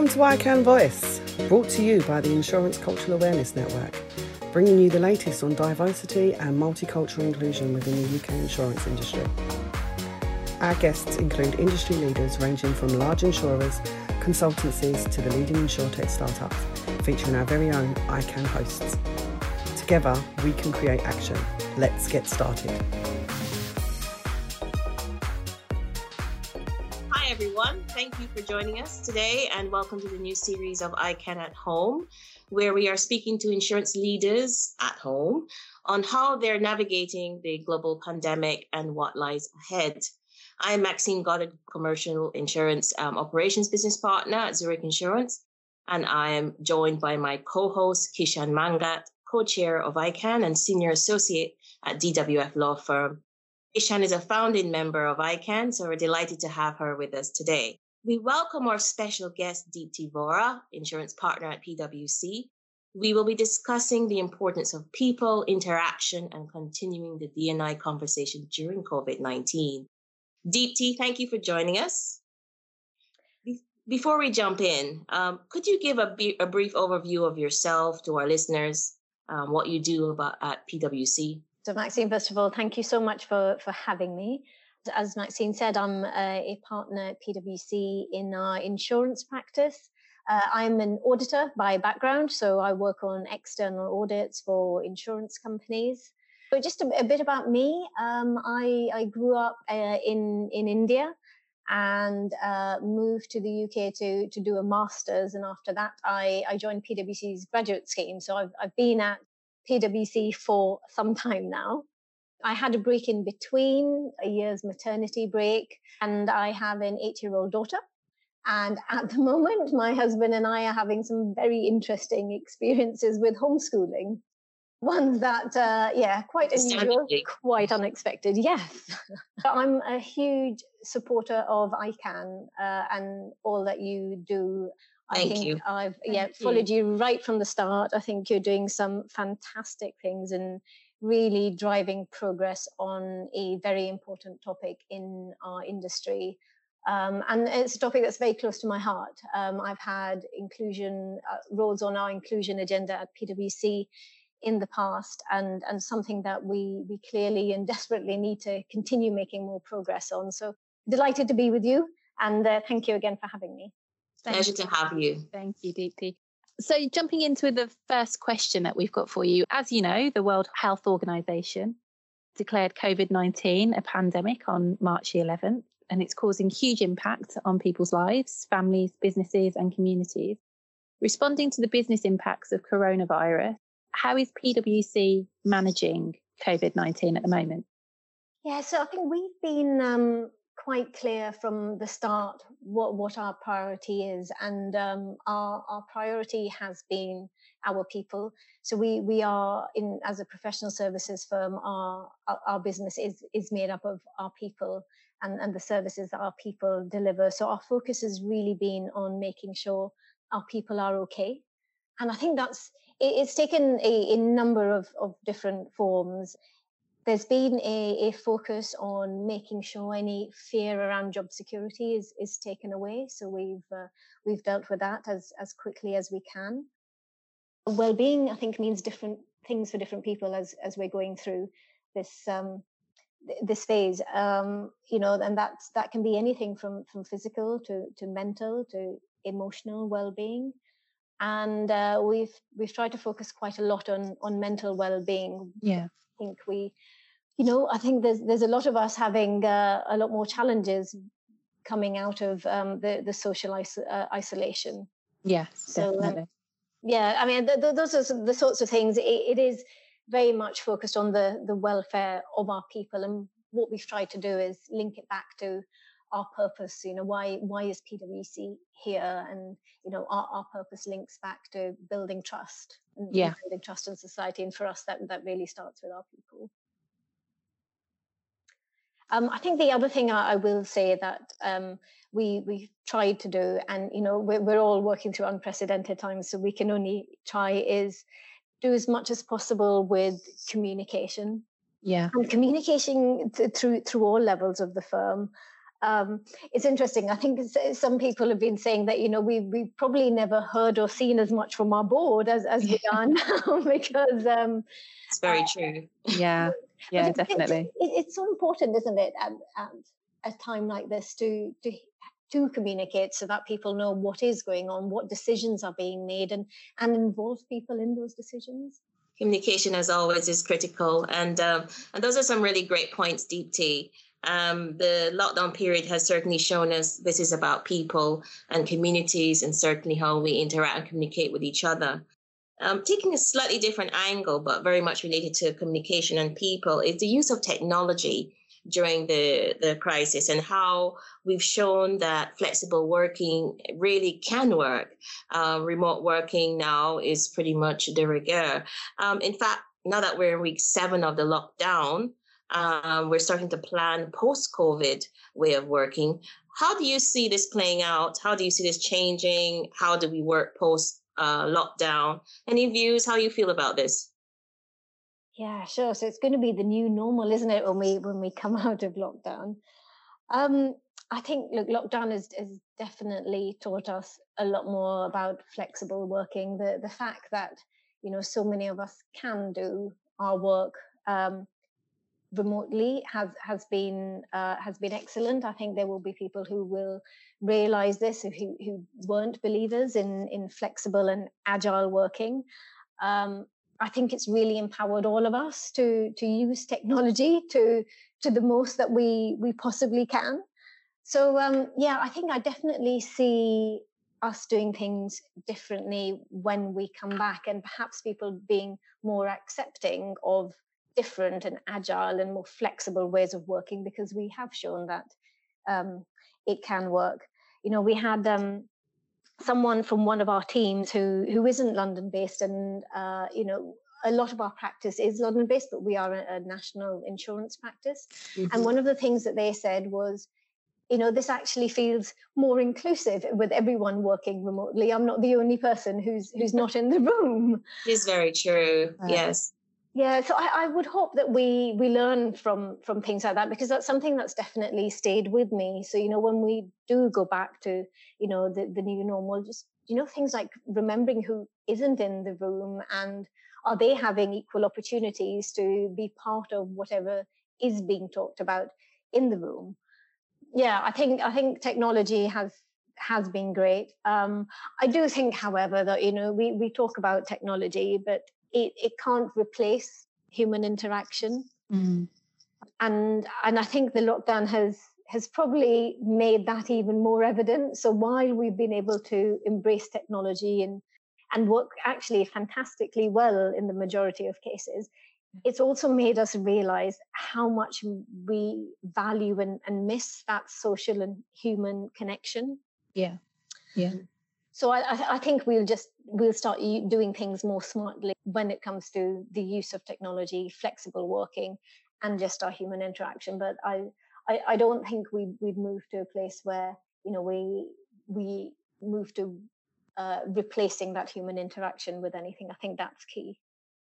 Welcome to iCAN Voice, brought to you by the Insurance Cultural Awareness Network, bringing you the latest on diversity and multicultural inclusion within the UK insurance industry. Our guests include industry leaders ranging from large insurers, consultancies to the leading insurtech startups, featuring our very own iCAN hosts. Together, we can create action. Let's get started. Everyone. Thank you for joining us today, and welcome to the new series of iCAN at Home, where we are speaking to insurance leaders at home on how they're navigating the global pandemic and what lies ahead. I'm Maxine Goddard, Commercial Insurance um, Operations Business Partner at Zurich Insurance, and I am joined by my co-host Kishan Mangat, co-chair of ICANN and senior associate at DWF Law Firm. Kishan is a founding member of iCAN, so we're delighted to have her with us today. We welcome our special guest, Deepti Vohra, insurance partner at PwC. We will be discussing the importance of people, interaction, and continuing the D&I conversation during COVID-19. Deepti, thank you for joining us. Before we jump in, um, could you give a, b- a brief overview of yourself to our listeners, um, what you do about, at PwC? So, Maxine, first of all, thank you so much for, for having me. As Maxine said, I'm a, a partner at PwC in our insurance practice. Uh, I'm an auditor by background, so I work on external audits for insurance companies. But just a, a bit about me. Um, I, I, grew up uh, in in India and uh, moved to the UK to to do a master's, and after that, I, I joined PwC's graduate scheme. So I've I've been at PwC for some time now. I had a break in between, a year's maternity break, and I have an eight year old daughter. And at the moment, my husband and I are having some very interesting experiences with homeschooling ones that uh, yeah quite unusual quite unexpected yes i'm a huge supporter of iCAN uh, and all that you do Thank i think you. i've Thank yeah you. followed you right from the start i think you're doing some fantastic things and really driving progress on a very important topic in our industry um, and it's a topic that's very close to my heart. Um, I've had inclusion uh, roles on our inclusion agenda at PwC in the past and and something that we we clearly and desperately need to continue making more progress on so delighted to be with you and uh, thank you again for having me thank Pleasure you. to have you. Thank you, Deepti. So, jumping into the first question that we've got for you, as you know, the World Health Organization declared COVID 19 a pandemic on March the 11th, and it's causing huge impact on people's lives, families, businesses, and communities. Responding to the business impacts of coronavirus, how is PwC managing COVID 19 at the moment? Yeah, so I think we've been um, quite clear from the start what, what our priority is, and um, our, our priority has been our people. So we we are in as a professional services firm, our our business is is made up of our people and, and the services that our people deliver. So our focus has really been on making sure our people are okay. And I think that's it's taken a, a number of, of different forms. There's been a, a focus on making sure any fear around job security is, is taken away. So we've uh, we've dealt with that as as quickly as we can. Well-being, I think, means different things for different people as as we're going through this um, this phase. Um, you know, and that's that can be anything from from physical to to mental to emotional well-being and uh, we've we've tried to focus quite a lot on on mental well-being. Yeah, I think we, you know, I think there's there's a lot of us having uh, a lot more challenges coming out of um, the the social iso- uh, isolation. Yes, so, um, definitely. yeah, I mean, th- th- those are the sorts of things. It, it is very much focused on the the welfare of our people, and what we've tried to do is link it back to our purpose you know why why is pwc here and you know our, our purpose links back to building trust and yeah building trust in society and for us that that really starts with our people um, I think the other thing I, I will say that um, we we tried to do, and you know we're, we're all working through unprecedented times, so we can only try is do as much as possible with communication. Yeah, and communication th- through through all levels of the firm um, it's interesting. I think some people have been saying that you know we we probably never heard or seen as much from our board as as we are now because um, it's very uh, true. Yeah, yeah, definitely. It, it, it's so important, isn't it, at, at a time like this to to to communicate so that people know what is going on, what decisions are being made, and and involve people in those decisions. Communication as always is critical and um, and those are some really great points Deepti. Um, the lockdown period has certainly shown us this is about people and communities and certainly how we interact and communicate with each other um, taking a slightly different angle but very much related to communication and people is the use of technology during the, the crisis and how we've shown that flexible working really can work. Uh, remote working now is pretty much de rigueur. Um, in fact, now that we're in week seven of the lockdown, um, we're starting to plan post COVID way of working. How do you see this playing out? How do you see this changing? How do we work post uh, lockdown? Any views? How you feel about this? Yeah, sure. So it's going to be the new normal, isn't it, when we when we come out of lockdown? Um, I think look, lockdown has, has definitely taught us a lot more about flexible working. The the fact that you know so many of us can do our work um, remotely has has been uh, has been excellent. I think there will be people who will realize this who who weren't believers in in flexible and agile working. Um, I think it's really empowered all of us to to use technology to to the most that we we possibly can. So um, yeah, I think I definitely see us doing things differently when we come back, and perhaps people being more accepting of different and agile and more flexible ways of working because we have shown that um, it can work. You know, we had um, someone from one of our teams who who isn't London based, and uh, you know a lot of our practice is London based, but we are a, a national insurance practice. Mm-hmm. And one of the things that they said was, you know, this actually feels more inclusive with everyone working remotely. I'm not the only person who's who's not in the room. It is very true. Uh, yes. Yeah, so I, I, would hope that we we learn from from things like that because that's something that's definitely stayed with me. So you know, when we do go back to you know the the new normal, just you know things like remembering who isn't in the room and are they having equal opportunities to be part of whatever is being talked about in the room? Yeah, I think I think technology has has been great. Um, I do think, however, that you know we we talk about technology, but it, it can't replace human interaction. Mm. And and I think the lockdown has has probably made that even more evident. So while we've been able to embrace technology and and work actually fantastically well in the majority of cases, it's also made us realize how much we value and, and miss that social and human connection. Yeah. Yeah so I, I, think we'll just we'll start doing things more smartly when it comes to the use of technology flexible working and just our human interaction but i i, I don't think we we'd move to a place where you know we we move to uh, replacing that human interaction with anything i think that's key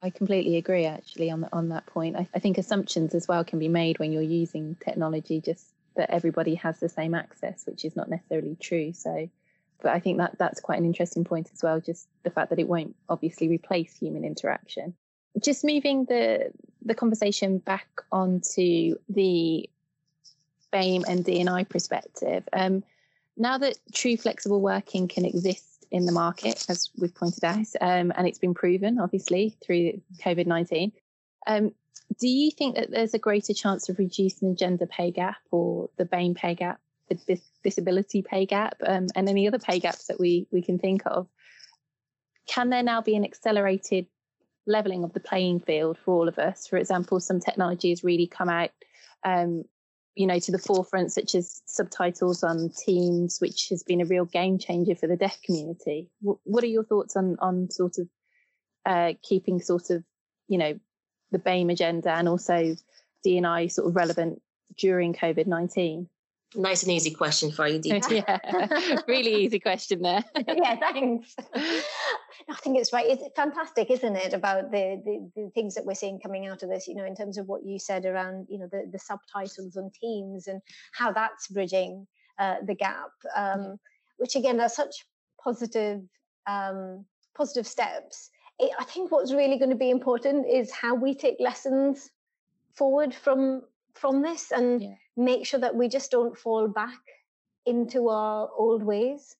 I completely agree actually on on that point. I, I think assumptions as well can be made when you're using technology just that everybody has the same access, which is not necessarily true. So but I think that that's quite an interesting point as well. Just the fact that it won't obviously replace human interaction. Just moving the the conversation back onto the BAME and D&I perspective. Um, now that true flexible working can exist in the market, as we've pointed out, um, and it's been proven obviously through COVID nineteen. Um, do you think that there's a greater chance of reducing the gender pay gap or the BAME pay gap disability pay gap um, and any other pay gaps that we we can think of can there now be an accelerated leveling of the playing field for all of us for example some technology has really come out um, you know to the forefront such as subtitles on teams which has been a real game changer for the deaf community w- what are your thoughts on on sort of uh, keeping sort of you know the BAME agenda and also D&I sort of relevant during COVID 19? Nice and easy question for you, Deep. yeah, really easy question there. yeah, thanks. I think it's right. It's fantastic, isn't it, about the, the, the things that we're seeing coming out of this, you know, in terms of what you said around, you know, the, the subtitles on Teams and how that's bridging uh, the gap, um, which again are such positive, um, positive steps. It, I think what's really going to be important is how we take lessons forward from from this and yeah. make sure that we just don't fall back into our old ways.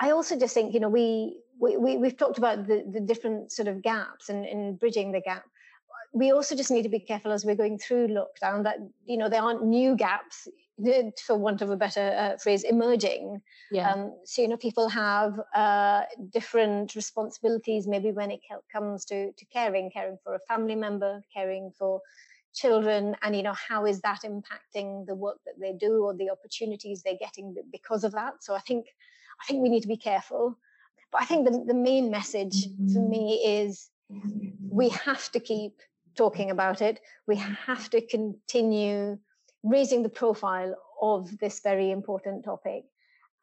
I also just think, you know, we, we, we we've talked about the, the different sort of gaps and, and bridging the gap. We also just need to be careful as we're going through lockdown that, you know, there aren't new gaps, for want of a better uh, phrase, emerging. Yeah. Um, so, you know, people have uh, different responsibilities, maybe when it comes to, to caring, caring for a family member, caring for children and you know how is that impacting the work that they do or the opportunities they're getting because of that? So i think i think we need to be careful. But i think the, the main message for me is we have to keep talking about it. We have to continue raising the profile of this very important topic.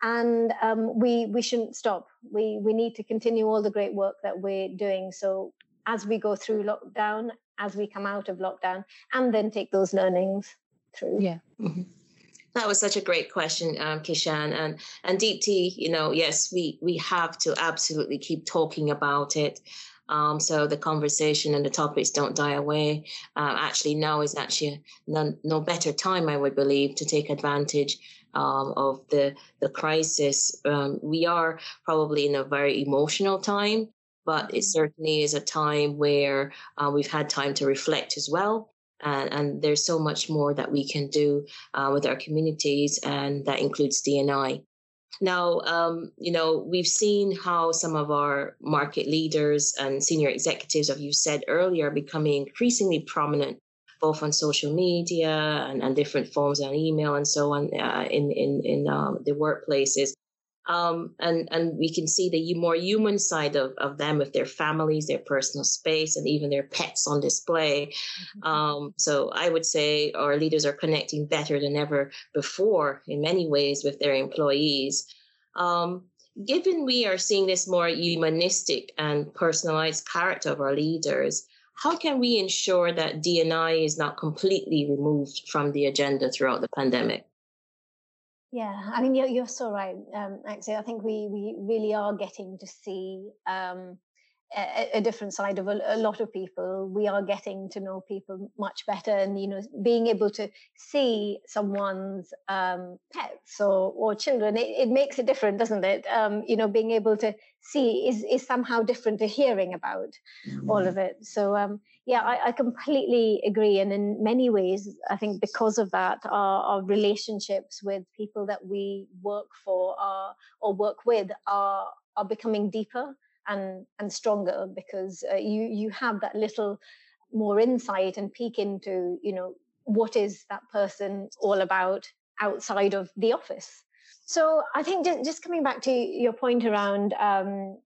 And um, we we shouldn't stop. We we need to continue all the great work that we're doing. So as we go through lockdown as we come out of lockdown and then take those learnings through. Yeah. Mm-hmm. That was such a great question, um, Kishan. And and Deepti, you know, yes, we we have to absolutely keep talking about it. Um, so the conversation and the topics don't die away. Uh, actually, now is actually no, no better time, I would believe, to take advantage um, of the the crisis. Um, we are probably in a very emotional time, but it certainly is a time where uh, we've had time to reflect as well. And, and there's so much more that we can do uh, with our communities, and that includes D&I. Now, um, you know, we've seen how some of our market leaders and senior executives, as you said earlier, are becoming increasingly prominent both on social media and, and different forms on email and so on uh, in in in um, the workplaces um, and and we can see the more human side of, of them with their families, their personal space, and even their pets on display. Mm-hmm. Um, so I would say our leaders are connecting better than ever before in many ways with their employees. Um, given we are seeing this more humanistic and personalized character of our leaders, how can we ensure that D&I is not completely removed from the agenda throughout the pandemic? Yeah, I mean, you're, you're so right, um, actually. I think we, we really are getting to see um, a, a, different side of a, a, lot of people. We are getting to know people much better, and you know, being able to see someone's um, pets or, or children, it, it, makes it different, doesn't it? Um, you know, being able to see is is somehow different to hearing about mm-hmm. all of it. So, um, yeah, I, I, completely agree. And in many ways, I think because of that, our, our relationships with people that we work for are, or work with are, are becoming deeper and, and stronger because uh, you, you have that little more insight and peek into, you know, what is that person all about outside of the office. So I think just, just coming back to your point around um,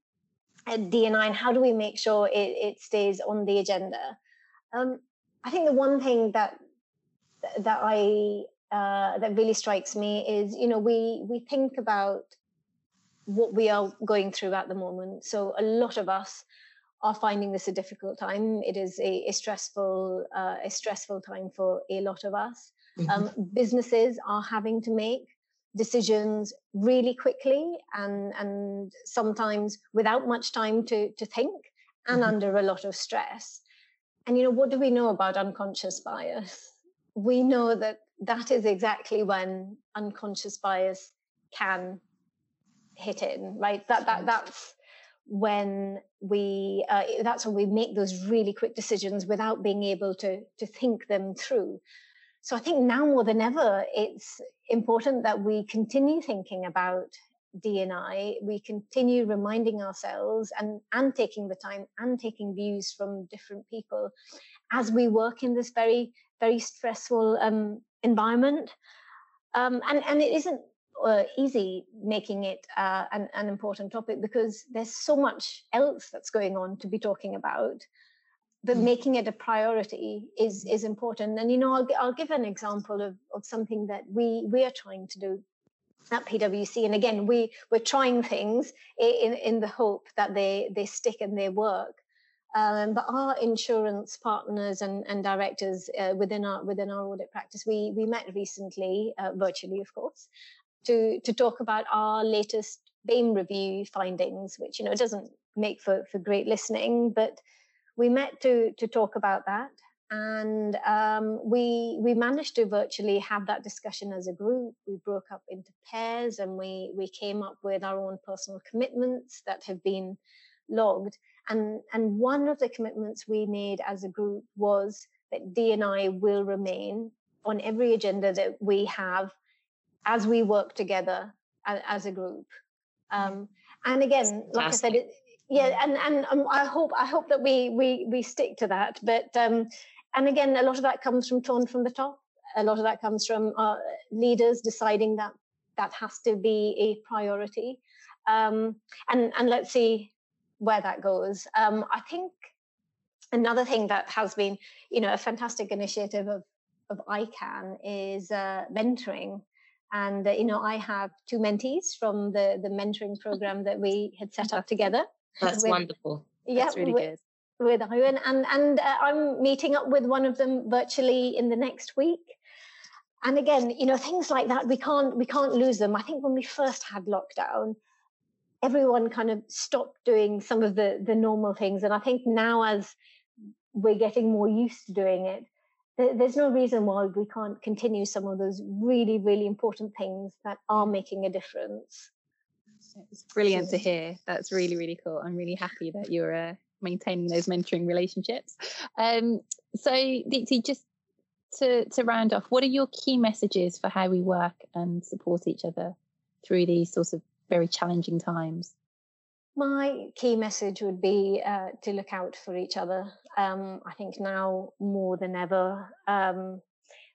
at D&I and how do we make sure it, it stays on the agenda? Um, I think the one thing that that I uh, that really strikes me is you know we we think about what we are going through at the moment. So a lot of us are finding this a difficult time. It is a, a stressful uh, a stressful time for a lot of us. Mm-hmm. Um, businesses are having to make decisions really quickly and and sometimes without much time to to think and mm-hmm. under a lot of stress. And you know what do we know about unconscious bias? We know that that is exactly when unconscious bias can hit in right? That that that's when we uh, that's when we make those really quick decisions without being able to to think them through so I think now more than ever, it's important that we continue thinking about D&I. We continue reminding ourselves and, and taking the time and taking views from different people as we work in this very, very stressful um, environment. Um, and, and it isn't uh, easy making it uh, an, an important topic because there's so much else that's going on to be talking about but mm. making it a priority is is important and you know i'll, I'll give an example of, of something that we we are trying to do at PwC. And again, we we're trying things in in the hope that they they stick and they work. Um, but our insurance partners and, and directors uh, within our within our audit practice, we we met recently, uh, virtually, of course, to to talk about our latest BAME review findings, which you know doesn't make for for great listening, but we met to to talk about that and um, we we managed to virtually have that discussion as a group. We broke up into pairs, and we we came up with our own personal commitments that have been logged. And and one of the commitments we made as a group was that D&I will remain on every agenda that we have as we work together as, as a group. Um, and again, like I said, it, yeah, and and um, I hope I hope that we we we stick to that. But um, and again, a lot of that comes from tone from the top. A lot of that comes from uh, leaders deciding that that has to be a priority. Um, and and let's see where that goes. Um, I think another thing that has been, you know, a fantastic initiative of of iCAN is uh, mentoring. And uh, you know, I have two mentees from the the mentoring program that we had set up together. That's with, wonderful. Yeah, That's really with, good with Iwan, and and uh, I'm meeting up with one of them virtually in the next week. And again, you know, things like that we can't we can't lose them. I think when we first had lockdown, everyone kind of stopped doing some of the the normal things, and I think now as we're getting more used to doing it, there's no reason why we can't continue some of those really really important things that are making a difference. It's brilliant to hear. That's really really cool. I'm really happy that you're uh, maintaining those mentoring relationships. Um, so, Deepti, just to, to round off, what are your key messages for how we work and support each other through these sorts of very challenging times? My key message would be uh, to look out for each other. Um, I think now more than ever, um,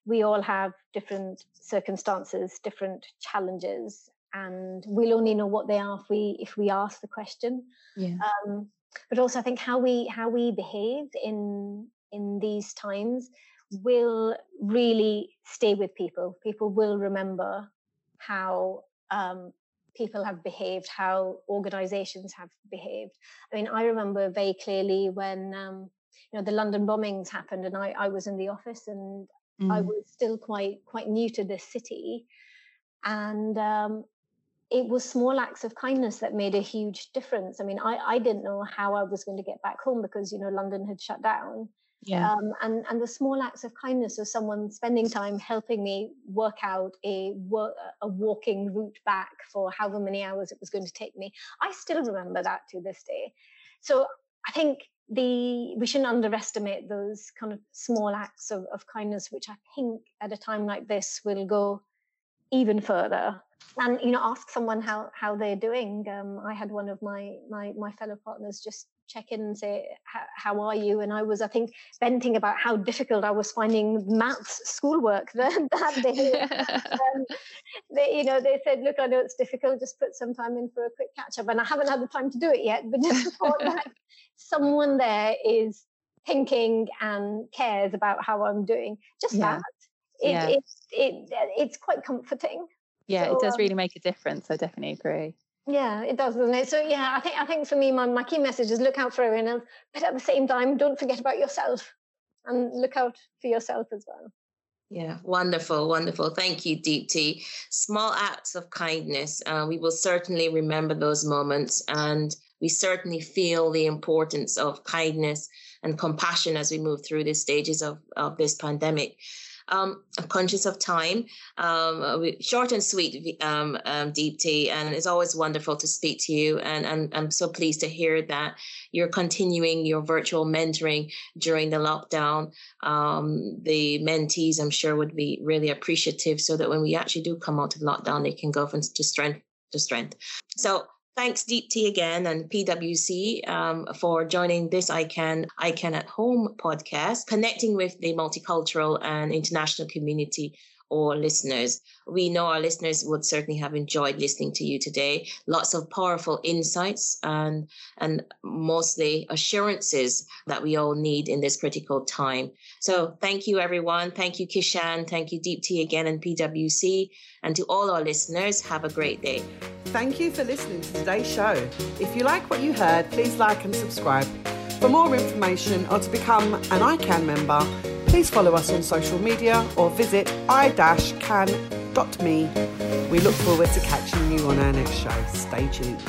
we all have different circumstances, different challenges, and we'll only know what they are if we if we ask the question. Yeah. Um, but also I think how we how we behave in in these times will really stay with people. People will remember how um, people have behaved, how organizations have behaved. I mean, I remember very clearly when um, you know the London bombings happened, and I, I was in the office, and mm. I was still quite quite new to this city, and um, it was small acts of kindness that made a huge difference. I mean, I, I didn't know how I was going to get back home because, you know, London had shut down. Yeah. Um, and, and the small acts of kindness of someone spending time helping me work out a, a walking route back for however many hours it was going to take me. I still remember that to this day. So I think the we shouldn't underestimate those kind of small acts of, of kindness, which I think at a time like this will go even further. And you know ask someone how how they're doing. Um, i had one of my my my fellow partners just check in and say how are you? And i was i think venting about how difficult i was finding maths schoolwork that, that day. Um, they you know they said look i know it's difficult. Just put some time in for a quick catch up and i haven't had the time to do it yet but just thought that someone there is thinking and cares about how i'm doing. Just yeah. that it, yeah. it, it, it's quite comforting yeah so, it does um, really make a difference i definitely agree yeah it does doesn't it so yeah i think i think for me my, my key message is look out for everyone else but at the same time don't forget about yourself and look out for yourself as well yeah, wonderful, wonderful. Thank you, Deepti. Small acts of kindness. Uh, we will certainly remember those moments, and we certainly feel the importance of kindness and compassion as we move through the stages of, of this pandemic. Um, I'm conscious of time. Um, short and sweet, um, um, Deepti, and it's always wonderful to speak to you. And, and I'm so pleased to hear that you're continuing your virtual mentoring during the lockdown. Um, the mentees, I'm sure, would be really appreciative so that when we actually do come out of lockdown, they can go from to strength to strength. So Thanks, Deepti, again, and PwC um, for joining this iCAN, iCAN at Home podcast, connecting with the multicultural and international community or listeners. We know our listeners would certainly have enjoyed listening to you today. Lots of powerful insights and and mostly assurances that we all need in this critical time. So thank you everyone. Thank you Kishan. Thank you Deepti again and PwC. And to all our listeners, have a great day. Thank you for listening to today's show. If you like what you heard, please like and subscribe. For more information or to become an iCAN member, please follow us on social media or visit i-can.me. We look forward to catching you on our next show. Stay tuned.